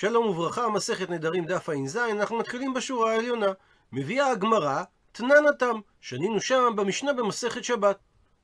שלום וברכה, מסכת נדרים דף ע"ז, אנחנו מתחילים בשורה העליונה. מביאה הגמרא, תנן התם, שנינו שם במשנה במסכת שבת.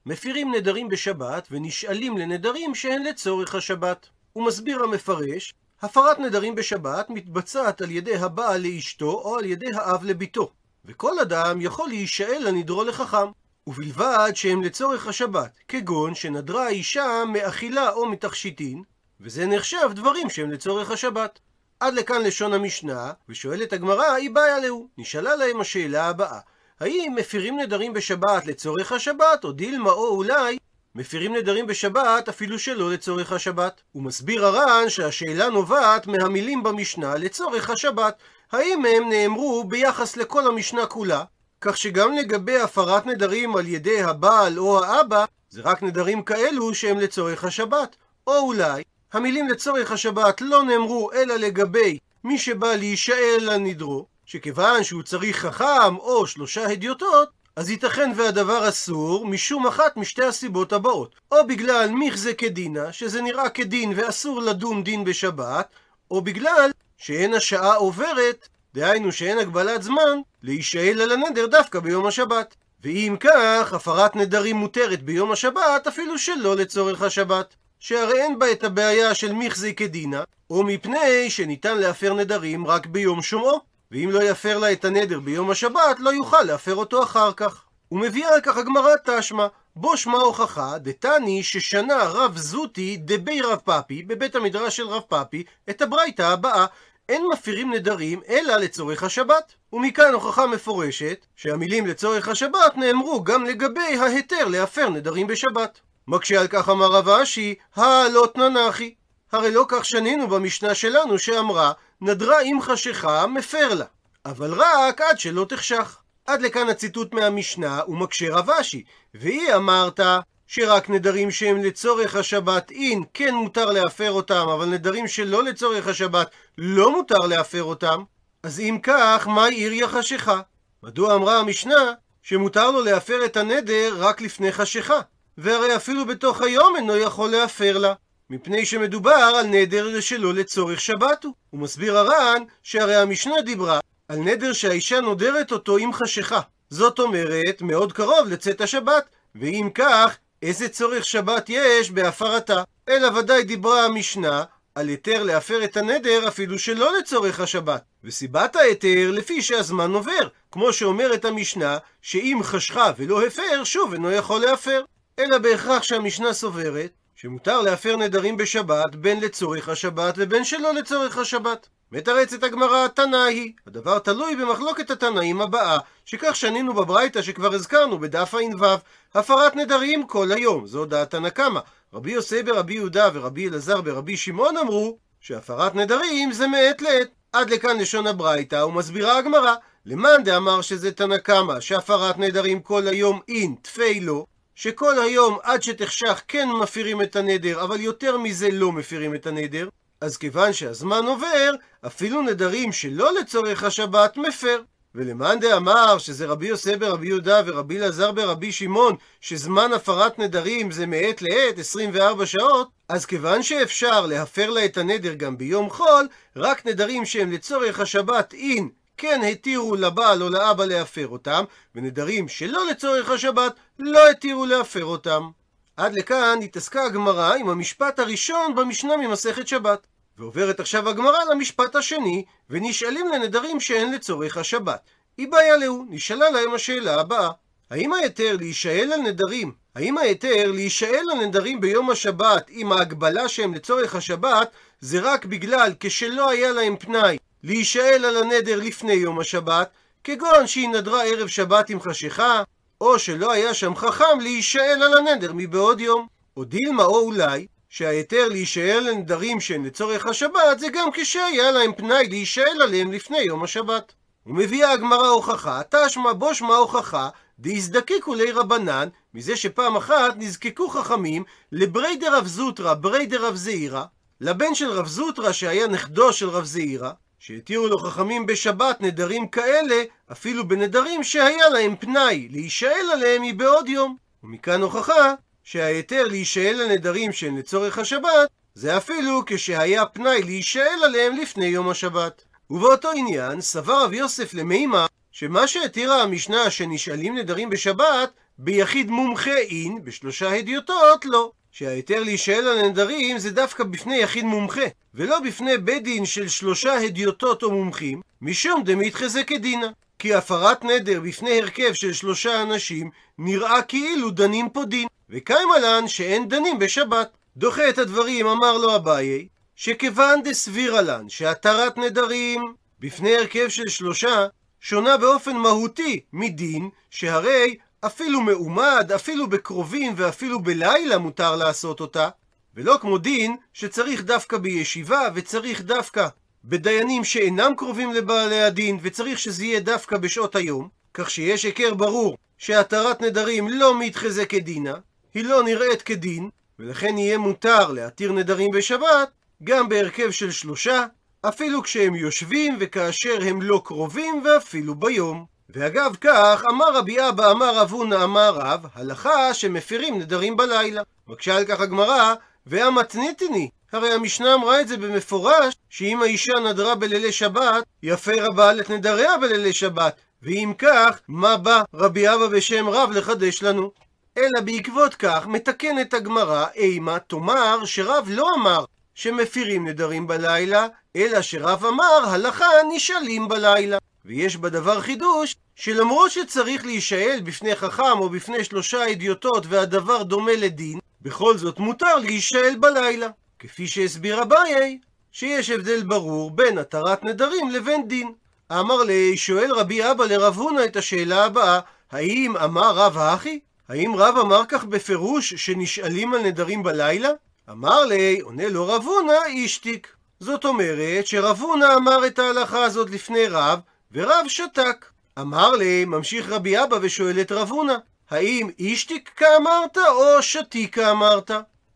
מפירים נדרים בשבת ונשאלים לנדרים שהן לצורך השבת. הוא מסביר המפרש, הפרת נדרים בשבת מתבצעת על ידי הבעל לאשתו או על ידי האב לביתו, וכל אדם יכול להישאל לנדרו לחכם, ובלבד שהם לצורך השבת, כגון שנדרה האישה מאכילה או מתכשיטין, וזה נחשב דברים שהם לצורך השבת. עד לכאן לשון המשנה, ושואלת הגמרא, היא בעיה להו. נשאלה להם השאלה הבאה, האם מפירים נדרים בשבת לצורך השבת, או דילמה או אולי מפירים נדרים בשבת אפילו שלא לצורך השבת? הוא מסביר הר"ן שהשאלה נובעת מהמילים במשנה לצורך השבת. האם הם נאמרו ביחס לכל המשנה כולה, כך שגם לגבי הפרת נדרים על ידי הבעל או האבא, זה רק נדרים כאלו שהם לצורך השבת. או אולי, המילים לצורך השבת לא נאמרו אלא לגבי מי שבא להישאל על נדרו, שכיוון שהוא צריך חכם או שלושה הדיוטות, אז ייתכן והדבר אסור משום אחת משתי הסיבות הבאות. או בגלל מיכזה כדינה, שזה נראה כדין ואסור לדון דין בשבת, או בגלל שאין השעה עוברת, דהיינו שאין הגבלת זמן, להישאל על הנדר דווקא ביום השבת. ואם כך, הפרת נדרים מותרת ביום השבת אפילו שלא לצורך השבת. שהרי אין בה את הבעיה של מיכזי כדינה, או מפני שניתן להפר נדרים רק ביום שומעו, ואם לא יפר לה את הנדר ביום השבת, לא יוכל להפר אותו אחר כך. ומביאה על כך הגמרא תשמע, בו שמע הוכחה, דתני ששנה רב זוטי דבי רב פאפי, בבית המדרש של רב פאפי, את הברייתא הבאה, אין מפירים נדרים אלא לצורך השבת. ומכאן הוכחה מפורשת שהמילים לצורך השבת נאמרו גם לגבי ההיתר להפר נדרים בשבת. מקשה על כך אמר רב אשי, הלא תננחי. הרי לא כך שנינו במשנה שלנו שאמרה, נדרה עם חשיכה, מפר לה. אבל רק עד שלא תחשך. עד לכאן הציטוט מהמשנה, ומקשה רב אשי. והיא אמרת, שרק נדרים שהם לצורך השבת אין, כן מותר להפר אותם, אבל נדרים שלא לצורך השבת, לא מותר להפר אותם. אז אם כך, מה העיר יחשיכה? מדוע אמרה המשנה שמותר לו להפר את הנדר רק לפני חשיכה? והרי אפילו בתוך היום אינו יכול להפר לה, מפני שמדובר על נדר שלא לצורך שבת הוא. הוא מסביר הר"ן שהרי המשנה דיברה על נדר שהאישה נודרת אותו עם חשיכה. זאת אומרת, מאוד קרוב לצאת השבת, ואם כך, איזה צורך שבת יש בהפרתה? אלא ודאי דיברה המשנה על היתר להפר את הנדר אפילו שלא לצורך השבת. וסיבת ההיתר לפי שהזמן עובר, כמו שאומרת המשנה, שאם חשכה ולא הפר, שוב אינו יכול להפר. אלא בהכרח שהמשנה סוברת שמותר להפר נדרים בשבת בין לצורך השבת ובין שלא לצורך השבת. מתרצת הגמרא התנא היא, הדבר תלוי במחלוקת התנאים הבאה, שכך שנינו בברייתא שכבר הזכרנו בדף ע"ו, הפרת נדרים כל היום, זו דעת תנא קמא. רבי יוסי ברבי יהודה ורבי אלעזר ברבי שמעון אמרו שהפרת נדרים זה מעת לעת. עד לכאן לשון הברייתא ומסבירה הגמרא, למאן דאמר שזה תנא קמא, שהפרת נדרים כל היום אין תפי לו, שכל היום עד שתחשך כן מפירים את הנדר, אבל יותר מזה לא מפירים את הנדר, אז כיוון שהזמן עובר, אפילו נדרים שלא לצורך השבת מפר. ולמאן דאמר שזה רבי יוסי ברבי יהודה ורבי אלעזר ברבי שמעון, שזמן הפרת נדרים זה מעת לעת 24 שעות, אז כיוון שאפשר להפר לה את הנדר גם ביום חול, רק נדרים שהם לצורך השבת אין כן התירו לבעל או לאבא להפר אותם, ונדרים שלא לצורך השבת לא התירו להפר אותם. עד לכאן התעסקה הגמרא עם המשפט הראשון במשנה ממסכת שבת. ועוברת עכשיו הגמרא למשפט השני, ונשאלים לנדרים שהן לצורך השבת. היא בעיה להו, נשאלה להם השאלה הבאה. האם ההיתר להישאל על נדרים, האם ההיתר להישאל על נדרים ביום השבת עם ההגבלה שהם לצורך השבת, זה רק בגלל כשלא היה להם פנאי להישאל על הנדר לפני יום השבת, כגון שהיא נדרה ערב שבת עם חשיכה, או שלא היה שם חכם להישאל על הנדר מבעוד יום. או דילמה או אולי, שההיתר להישאל על נדרים שהן לצורך השבת, זה גם כשהיה להם פנאי להישאל עליהם לפני יום השבת. ומביאה הגמרא הוכחה, תשמע בו שמע הוכחה, דהזדקקו לי רבנן, מזה שפעם אחת נזקקו חכמים לברי דרב זוטרא, ברי דרב זעירא, לבן של רב זוטרא שהיה נכדו של רב זעירא, שהתירו לו חכמים בשבת נדרים כאלה, אפילו בנדרים שהיה להם פנאי, להישאל עליהם מבעוד יום. ומכאן הוכחה שההיתר להישאל על נדרים שהן לצורך השבת, זה אפילו כשהיה פנאי להישאל עליהם לפני יום השבת. ובאותו עניין, סבר רב יוסף למימה, שמה שהתירה המשנה שנשאלים נדרים בשבת, ביחיד מומחה אין, בשלושה הדיוטות, לא. שההיתר להישאל על הנדרים זה דווקא בפני יחיד מומחה, ולא בפני בית דין של שלושה הדיוטות או מומחים, משום דמיתחזה כדינה. כי הפרת נדר בפני הרכב של שלושה אנשים נראה כאילו דנים פה דין, וקיימה לן שאין דנים בשבת. דוחה את הדברים, אמר לו אביי, שכיוון דסבירה לן שהתרת נדרים בפני הרכב של שלושה שונה באופן מהותי מדין שהרי אפילו מעומד, אפילו בקרובים ואפילו בלילה מותר לעשות אותה, ולא כמו דין שצריך דווקא בישיבה וצריך דווקא בדיינים שאינם קרובים לבעלי הדין וצריך שזה יהיה דווקא בשעות היום, כך שיש היכר ברור שהתרת נדרים לא מתחזה כדינה, היא לא נראית כדין, ולכן יהיה מותר להתיר נדרים בשבת גם בהרכב של שלושה, אפילו כשהם יושבים וכאשר הם לא קרובים ואפילו ביום. ואגב כך, אמר רבי אבא, אמר רב הונא, אמר רב, הלכה שמפירים נדרים בלילה. מקשה על כך הגמרא, והמתניתני. הרי המשנה אמרה את זה במפורש, שאם האישה נדרה בלילי שבת, יפר הבעל את נדריה בלילי שבת. ואם כך, מה בא רבי אבא בשם רב לחדש לנו? אלא בעקבות כך מתקנת הגמרא אימה תאמר שרב לא אמר שמפירים נדרים בלילה, אלא שרב אמר הלכה נשאלים בלילה. ויש בדבר חידוש, שלמרות שצריך להישאל בפני חכם או בפני שלושה אדיוטות והדבר דומה לדין, בכל זאת מותר להישאל בלילה. כפי שהסביר אביי, שיש הבדל ברור בין התרת נדרים לבין דין. אמר לי, שואל רבי אבא לרב הונא את השאלה הבאה, האם אמר רב האחי? האם רב אמר כך בפירוש שנשאלים על נדרים בלילה? אמר לי, עונה לו רב הונא, אישתיק. זאת אומרת שרב הונא אמר את ההלכה הזאת לפני רב, ורב שתק. אמר לי, ממשיך רבי אבא ושואל את רב הונא, האם אישתיק כאמרת או שתיק כאמרת?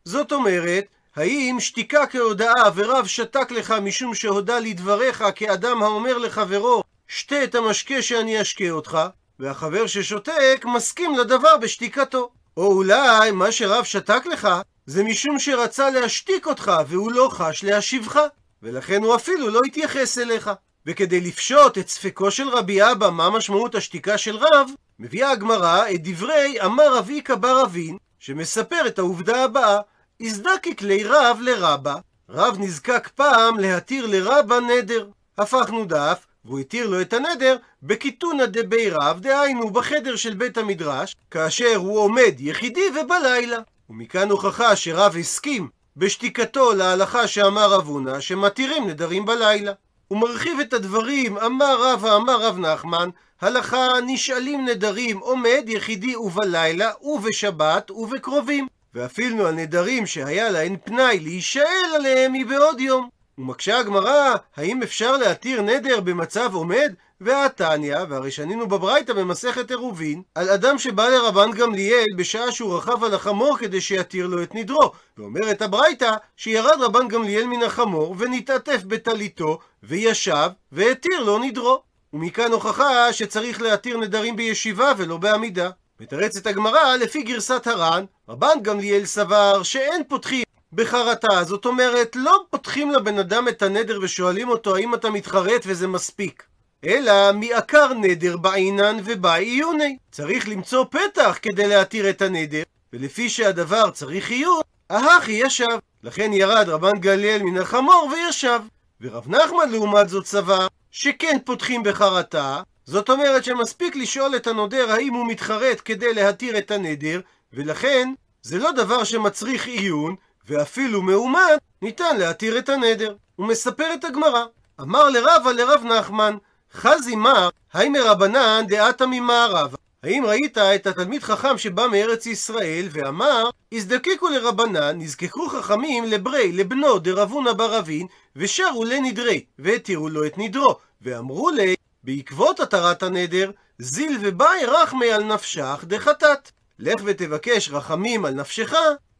זאת אומרת, האם שתיקה כהודאה ורב שתק לך משום שהודה לדבריך כאדם האומר לחברו, שתה את המשקה שאני אשקה אותך, והחבר ששותק מסכים לדבר בשתיקתו. או אולי מה שרב שתק לך זה משום שרצה להשתיק אותך והוא לא חש להשיבך, ולכן הוא אפילו לא התייחס אליך. וכדי לפשוט את ספקו של רבי אבא מה משמעות השתיקה של רב, מביאה הגמרא את דברי אמר רב איכא בר אבין, שמספר את העובדה הבאה: הזדקיק לי רב לרבה, רב נזקק פעם להתיר לרבה נדר. הפכנו דף, והוא התיר לו את הנדר בקיתונא דבי רב, דהיינו בחדר של בית המדרש, כאשר הוא עומד יחידי ובלילה. ומכאן הוכחה שרב הסכים בשתיקתו להלכה שאמר רב הונא, שמתירים נדרים בלילה. הוא מרחיב את הדברים, אמר רב אמר רב נחמן, הלכה נשאלים נדרים עומד יחידי ובלילה ובשבת ובקרובים. ואפילו הנדרים שהיה להן פנאי להישאל עליהם מבעוד יום. ומקשה הגמרא, האם אפשר להתיר נדר במצב עומד? והתניא, והרי שנינו בברייתא במסכת עירובין, על אדם שבא לרבן גמליאל בשעה שהוא רכב על החמור כדי שיתיר לו את נדרו. ואומרת הברייתא שירד רבן גמליאל מן החמור ונתעטף בטליתו וישב והתיר לו נדרו. ומכאן הוכחה שצריך להתיר נדרים בישיבה ולא בעמידה. מתרצת הגמרא לפי גרסת הר"ן, רבן גמליאל סבר שאין פותחים בחרטה, זאת אומרת לא פותחים לבן אדם את הנדר ושואלים אותו האם אתה מתחרט וזה מספיק. אלא מעקר נדר בעינן ובעיוני. צריך למצוא פתח כדי להתיר את הנדר, ולפי שהדבר צריך עיון, ההכי ישב. לכן ירד רבן גליאל מן החמור וישב. ורב נחמן לעומת זאת סבר שכן פותחים בחרטה, זאת אומרת שמספיק לשאול את הנודר האם הוא מתחרט כדי להתיר את הנדר, ולכן זה לא דבר שמצריך עיון, ואפילו מאומת ניתן להתיר את הנדר. הוא מספר את הגמרא. אמר לרבה לרב נחמן, חזי מר, היי מרבנן דעתה ממערב. האם ראית את התלמיד חכם שבא מארץ ישראל ואמר, הזדקקו לרבנן, נזקקו חכמים לברי, לבנו דרבונה ברבין, ושרו לנדרי, והתירו לו את נדרו, ואמרו לי, בעקבות התרת הנדר, זיל ובאי רחמי על נפשך דחטאת. לך ותבקש רחמים על נפשך,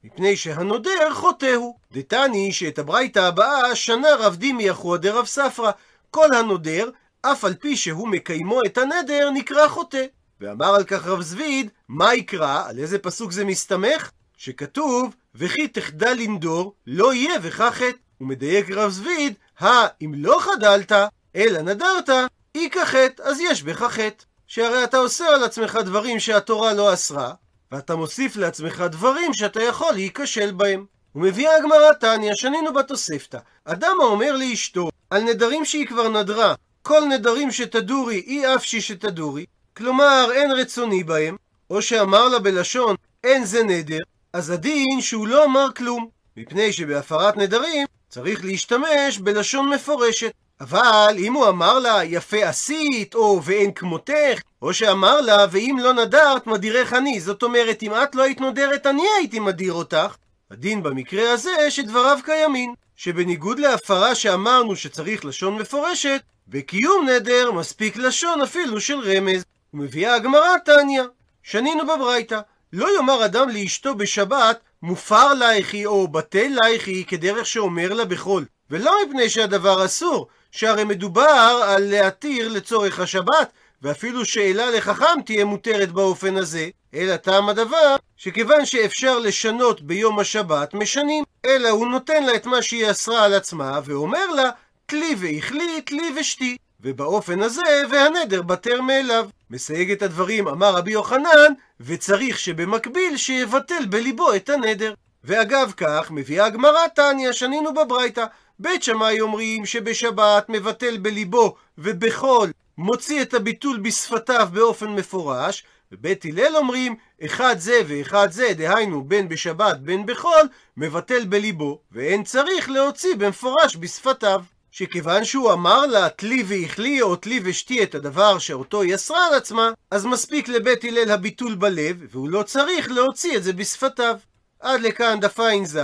מפני שהנודר חוטא הוא. דתני שאת הברייתא הבאה שנה רב דימי אחוה דרב ספרא. כל הנודר, אף על פי שהוא מקיימו את הנדר, נקרא חוטא. ואמר על כך רב זביד, מה יקרא? על איזה פסוק זה מסתמך? שכתוב, וכי תחדל לנדור, לא יהיה וכך חטא. ומדייק רב זביד, הא אם לא חדלת, אלא נדרת, איכא חטא, אז יש בך חטא. שהרי אתה עושה על עצמך דברים שהתורה לא אסרה, ואתה מוסיף לעצמך דברים שאתה יכול להיכשל בהם. ומביאה הגמרא תניא, שנינו בתוספתא. אדם האומר לאשתו, על נדרים שהיא כבר נדרה, כל נדרים שתדורי, אי אפשי שתדורי, כלומר אין רצוני בהם, או שאמר לה בלשון, אין זה נדר, אז הדין שהוא לא אמר כלום, מפני שבהפרת נדרים צריך להשתמש בלשון מפורשת. אבל אם הוא אמר לה יפה עשית, או ואין כמותך, או שאמר לה ואם לא נדרת מדירך אני, זאת אומרת אם את לא היית נודרת אני הייתי מדיר אותך, הדין במקרה הזה שדבריו קיימים, שבניגוד להפרה שאמרנו שצריך לשון מפורשת, בקיום נדר מספיק לשון אפילו של רמז. ומביאה הגמרא תניא, שנינו בברייתא, לא יאמר אדם לאשתו בשבת מופר לייכי או בטל לייכי כדרך שאומר לה בחול, ולא מפני שהדבר אסור, שהרי מדובר על להתיר לצורך השבת, ואפילו שאלה לחכם תהיה מותרת באופן הזה, אלא טעם הדבר שכיוון שאפשר לשנות ביום השבת, משנים. אלא הוא נותן לה את מה שהיא אסרה על עצמה, ואומר לה, תלי ואכלי, תלי ושתי. ובאופן הזה, והנדר בטר מאליו. מסייג את הדברים, אמר רבי יוחנן, וצריך שבמקביל שיבטל בליבו את הנדר. ואגב כך, מביאה הגמרא תניא, שנינו בברייתא. בית שמאי אומרים שבשבת מבטל בליבו ובחול מוציא את הביטול בשפתיו באופן מפורש, ובית הלל אומרים, אחד זה ואחד זה, דהיינו בין בשבת בין בחול, מבטל בליבו, ואין צריך להוציא במפורש בשפתיו. שכיוון שהוא אמר לה תלי ואכלי או תלי ושתי את הדבר שאותו היא אסרה על עצמה, אז מספיק לבית הלל הביטול בלב, והוא לא צריך להוציא את זה בשפתיו. עד לכאן דף ע"ז.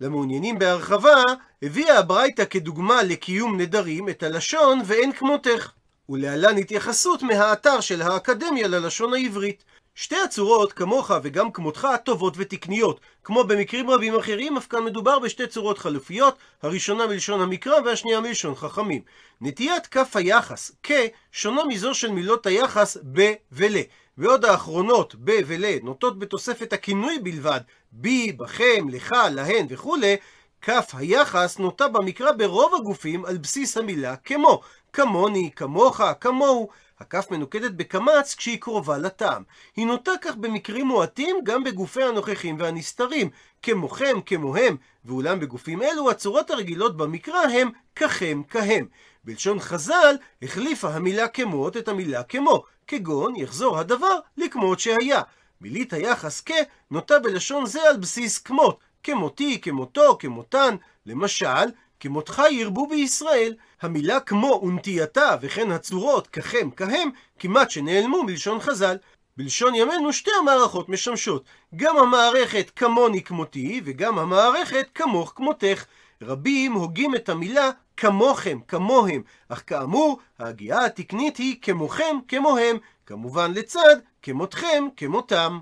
למעוניינים בהרחבה, הביאה הברייתא כדוגמה לקיום נדרים את הלשון ואין כמותך. ולהלן התייחסות מהאתר של האקדמיה ללשון העברית. שתי הצורות, כמוך וגם כמותך, טובות ותקניות. כמו במקרים רבים אחרים, אף כאן מדובר בשתי צורות חלופיות, הראשונה מלשון המקרא והשנייה מלשון חכמים. נטיית כף היחס, כ, שונה מזו של מילות היחס ב ול. ועוד האחרונות, ב ול, נוטות בתוספת הכינוי בלבד, בי, בכם, לך, להן וכולי, כף היחס נוטה במקרא ברוב הגופים על בסיס המילה כמו, כמוני, כמוך, כמוהו. הכף מנוקדת בקמץ כשהיא קרובה לטעם. היא נוטה כך במקרים מועטים גם בגופי הנוכחים והנסתרים, כמוכם, כמוהם, ואולם בגופים אלו הצורות הרגילות במקרא הם ככם, כהם. בלשון חז"ל החליפה המילה כמות את המילה כמו, כגון יחזור הדבר לכמות שהיה. מילית היחס כ נוטה בלשון זה על בסיס כמות, כמותי, כמותו, כמותן, למשל, כמותך ירבו בישראל. המילה כמו ונטייתה וכן הצורות ככם כהם כמעט שנעלמו מלשון חז"ל. בלשון ימינו שתי המערכות משמשות, גם המערכת כמוני כמותי וגם המערכת כמוך כמותך. רבים הוגים את המילה כמוכם, כמוהם, אך כאמור, ההגיעה התקנית היא כמוכם, כמוהם, כמובן לצד כמותכם, כמותם.